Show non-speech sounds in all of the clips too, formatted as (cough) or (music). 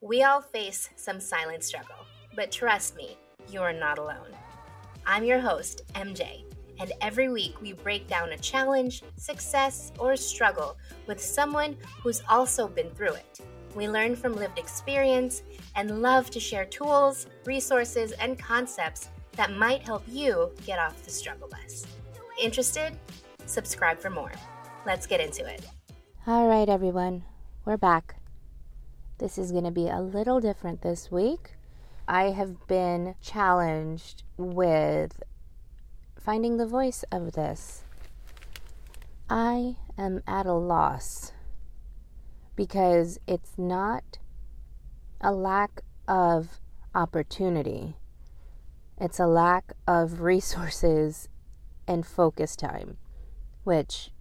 We all face some silent struggle, but trust me, you're not alone. I'm your host, MJ, and every week we break down a challenge, success, or struggle with someone who's also been through it. We learn from lived experience and love to share tools, resources, and concepts that might help you get off the struggle bus. Interested? Subscribe for more. Let's get into it. All right, everyone, we're back. This is going to be a little different this week. I have been challenged with finding the voice of this. I am at a loss because it's not a lack of opportunity, it's a lack of resources and focus time, which,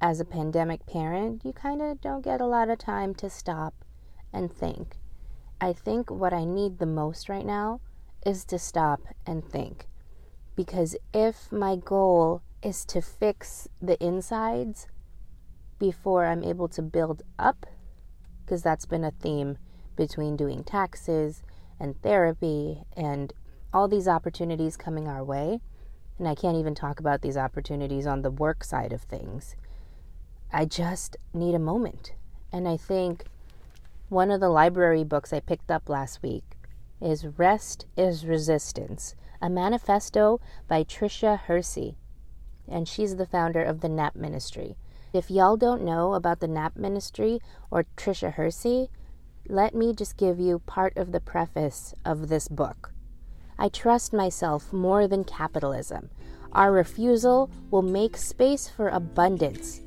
as a pandemic parent, you kind of don't get a lot of time to stop and think. I think what I need the most right now is to stop and think. Because if my goal is to fix the insides before I'm able to build up, because that's been a theme between doing taxes and therapy and all these opportunities coming our way. And I can't even talk about these opportunities on the work side of things. I just need a moment. And I think one of the library books I picked up last week is Rest is Resistance, a manifesto by Tricia Hersey. And she's the founder of the NAP Ministry. If y'all don't know about the NAP Ministry or Tricia Hersey, let me just give you part of the preface of this book. I trust myself more than capitalism. Our refusal will make space for abundance.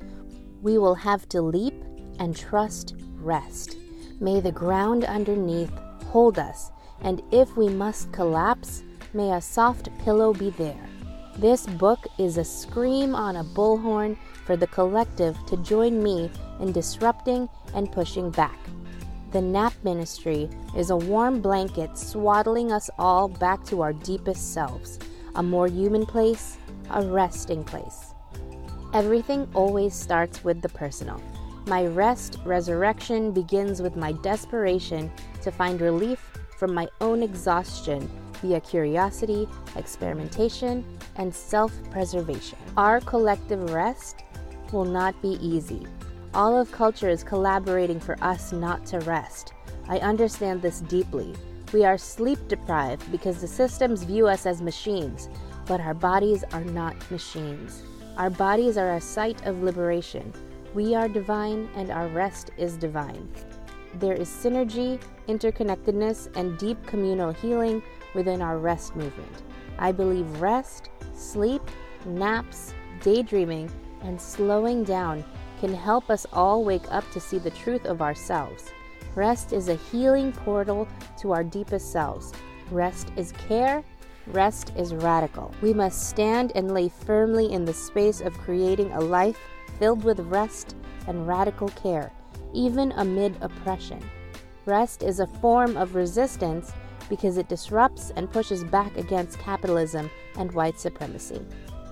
We will have to leap and trust rest. May the ground underneath hold us, and if we must collapse, may a soft pillow be there. This book is a scream on a bullhorn for the collective to join me in disrupting and pushing back. The NAP ministry is a warm blanket swaddling us all back to our deepest selves, a more human place, a resting place. Everything always starts with the personal. My rest resurrection begins with my desperation to find relief from my own exhaustion via curiosity, experimentation, and self preservation. Our collective rest will not be easy. All of culture is collaborating for us not to rest. I understand this deeply. We are sleep deprived because the systems view us as machines, but our bodies are not machines. Our bodies are a site of liberation. We are divine and our rest is divine. There is synergy, interconnectedness, and deep communal healing within our rest movement. I believe rest, sleep, naps, daydreaming, and slowing down can help us all wake up to see the truth of ourselves. Rest is a healing portal to our deepest selves. Rest is care. Rest is radical. We must stand and lay firmly in the space of creating a life filled with rest and radical care, even amid oppression. Rest is a form of resistance because it disrupts and pushes back against capitalism and white supremacy.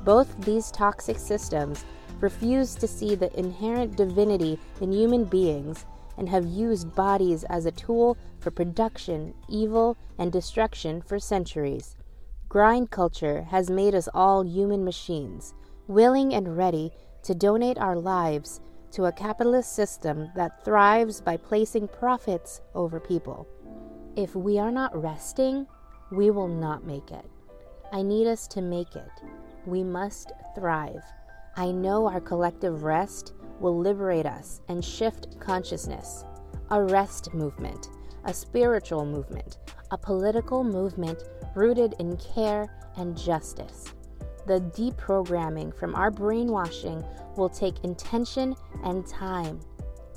Both these toxic systems refuse to see the inherent divinity in human beings and have used bodies as a tool for production, evil, and destruction for centuries. Grind culture has made us all human machines, willing and ready to donate our lives to a capitalist system that thrives by placing profits over people. If we are not resting, we will not make it. I need us to make it. We must thrive. I know our collective rest will liberate us and shift consciousness. A rest movement, a spiritual movement, a political movement rooted in care and justice. The deprogramming from our brainwashing will take intention and time.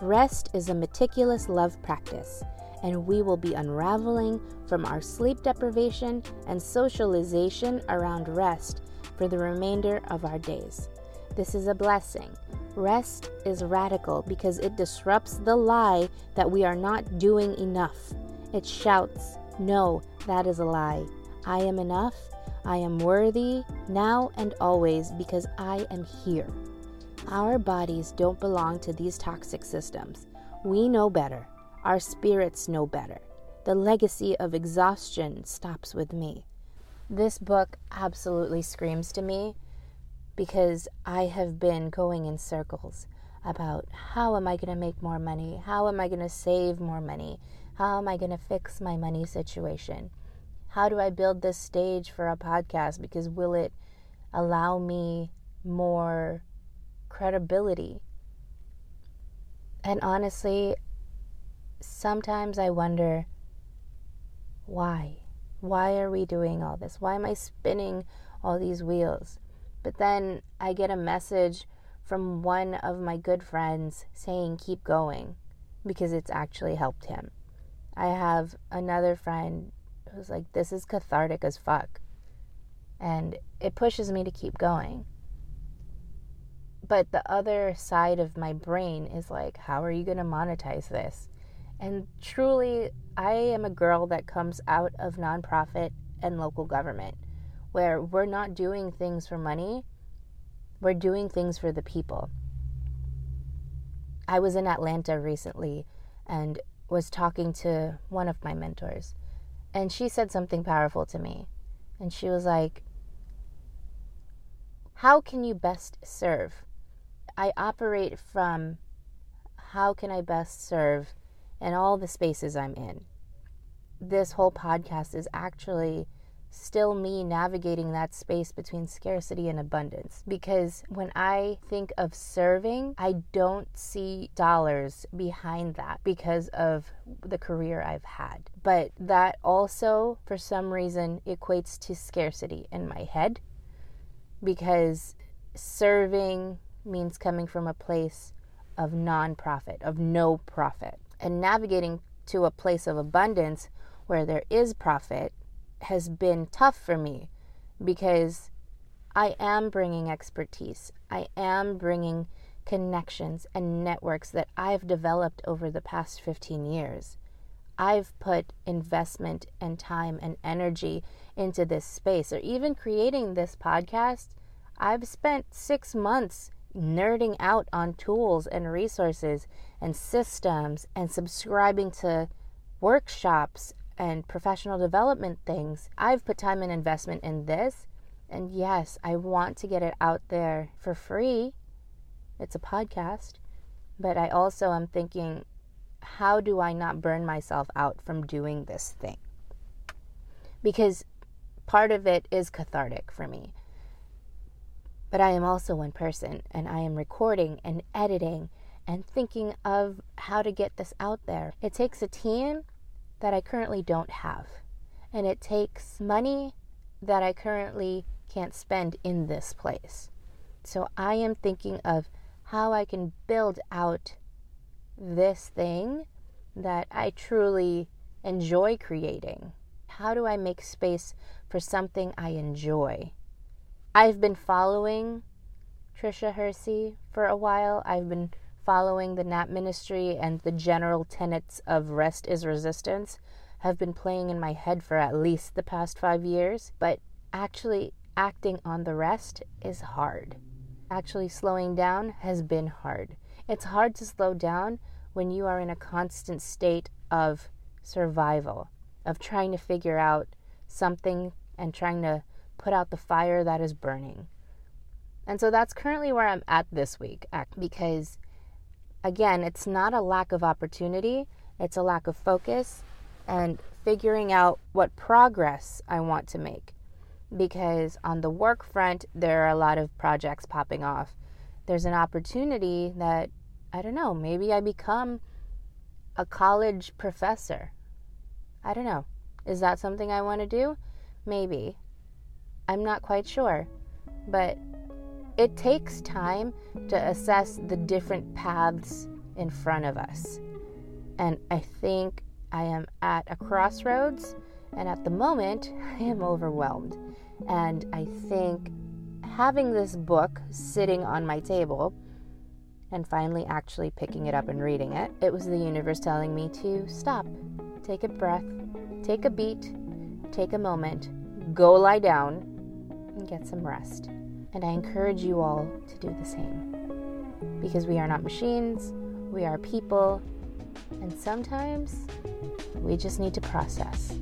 Rest is a meticulous love practice, and we will be unraveling from our sleep deprivation and socialization around rest for the remainder of our days. This is a blessing. Rest is radical because it disrupts the lie that we are not doing enough. It shouts, No, that is a lie. I am enough I am worthy now and always because I am here. Our bodies don't belong to these toxic systems. We know better. our spirits know better. The legacy of exhaustion stops with me. This book absolutely screams to me because I have been going in circles about how am I going to make more money? How am I going to save more money? How am I going to fix my money situation? How do I build this stage for a podcast? Because will it allow me more credibility? And honestly, sometimes I wonder why? Why are we doing all this? Why am I spinning all these wheels? But then I get a message from one of my good friends saying, keep going, because it's actually helped him. I have another friend who's like, this is cathartic as fuck. And it pushes me to keep going. But the other side of my brain is like, how are you going to monetize this? And truly, I am a girl that comes out of nonprofit and local government where we're not doing things for money, we're doing things for the people. I was in Atlanta recently and was talking to one of my mentors, and she said something powerful to me. And she was like, How can you best serve? I operate from how can I best serve in all the spaces I'm in. This whole podcast is actually still me navigating that space between scarcity and abundance. Because when I think of serving, I don't see dollars behind that because of the career I've had. But that also, for some reason, equates to scarcity in my head because serving means coming from a place of non-profit, of no profit. And navigating to a place of abundance where there is profit has been tough for me because I am bringing expertise. I am bringing connections and networks that I've developed over the past 15 years. I've put investment and time and energy into this space, or even creating this podcast. I've spent six months nerding out on tools and resources and systems and subscribing to workshops and professional development things. I've put time and investment in this. And yes, I want to get it out there for free. It's a podcast. But I also am thinking, how do I not burn myself out from doing this thing? Because part of it is cathartic for me. But I am also one person, and I am recording and editing and thinking of how to get this out there. It takes a team that I currently don't have. And it takes money that I currently can't spend in this place. So I am thinking of how I can build out this thing that I truly enjoy creating. How do I make space for something I enjoy? I've been following Tricia Hersey for a while. I've been following the Nap Ministry and the general tenets of rest is resistance have been playing in my head for at least the past five years, but actually acting on the rest is hard. Actually, slowing down has been hard. It's hard to slow down when you are in a constant state of survival, of trying to figure out something and trying to put out the fire that is burning. And so that's currently where I'm at this week because again, it's not a lack of opportunity, it's a lack of focus and figuring out what progress I want to make. Because on the work front, there are a lot of projects popping off. There's an opportunity that, I don't know, maybe I become a college professor. I don't know. Is that something I want to do? Maybe. I'm not quite sure. But it takes time to assess the different paths in front of us. And I think I am at a crossroads, and at the moment, (laughs) I am overwhelmed. And I think having this book sitting on my table and finally actually picking it up and reading it, it was the universe telling me to stop, take a breath, take a beat, take a moment, go lie down, and get some rest. And I encourage you all to do the same. Because we are not machines, we are people, And sometimes we just need to process.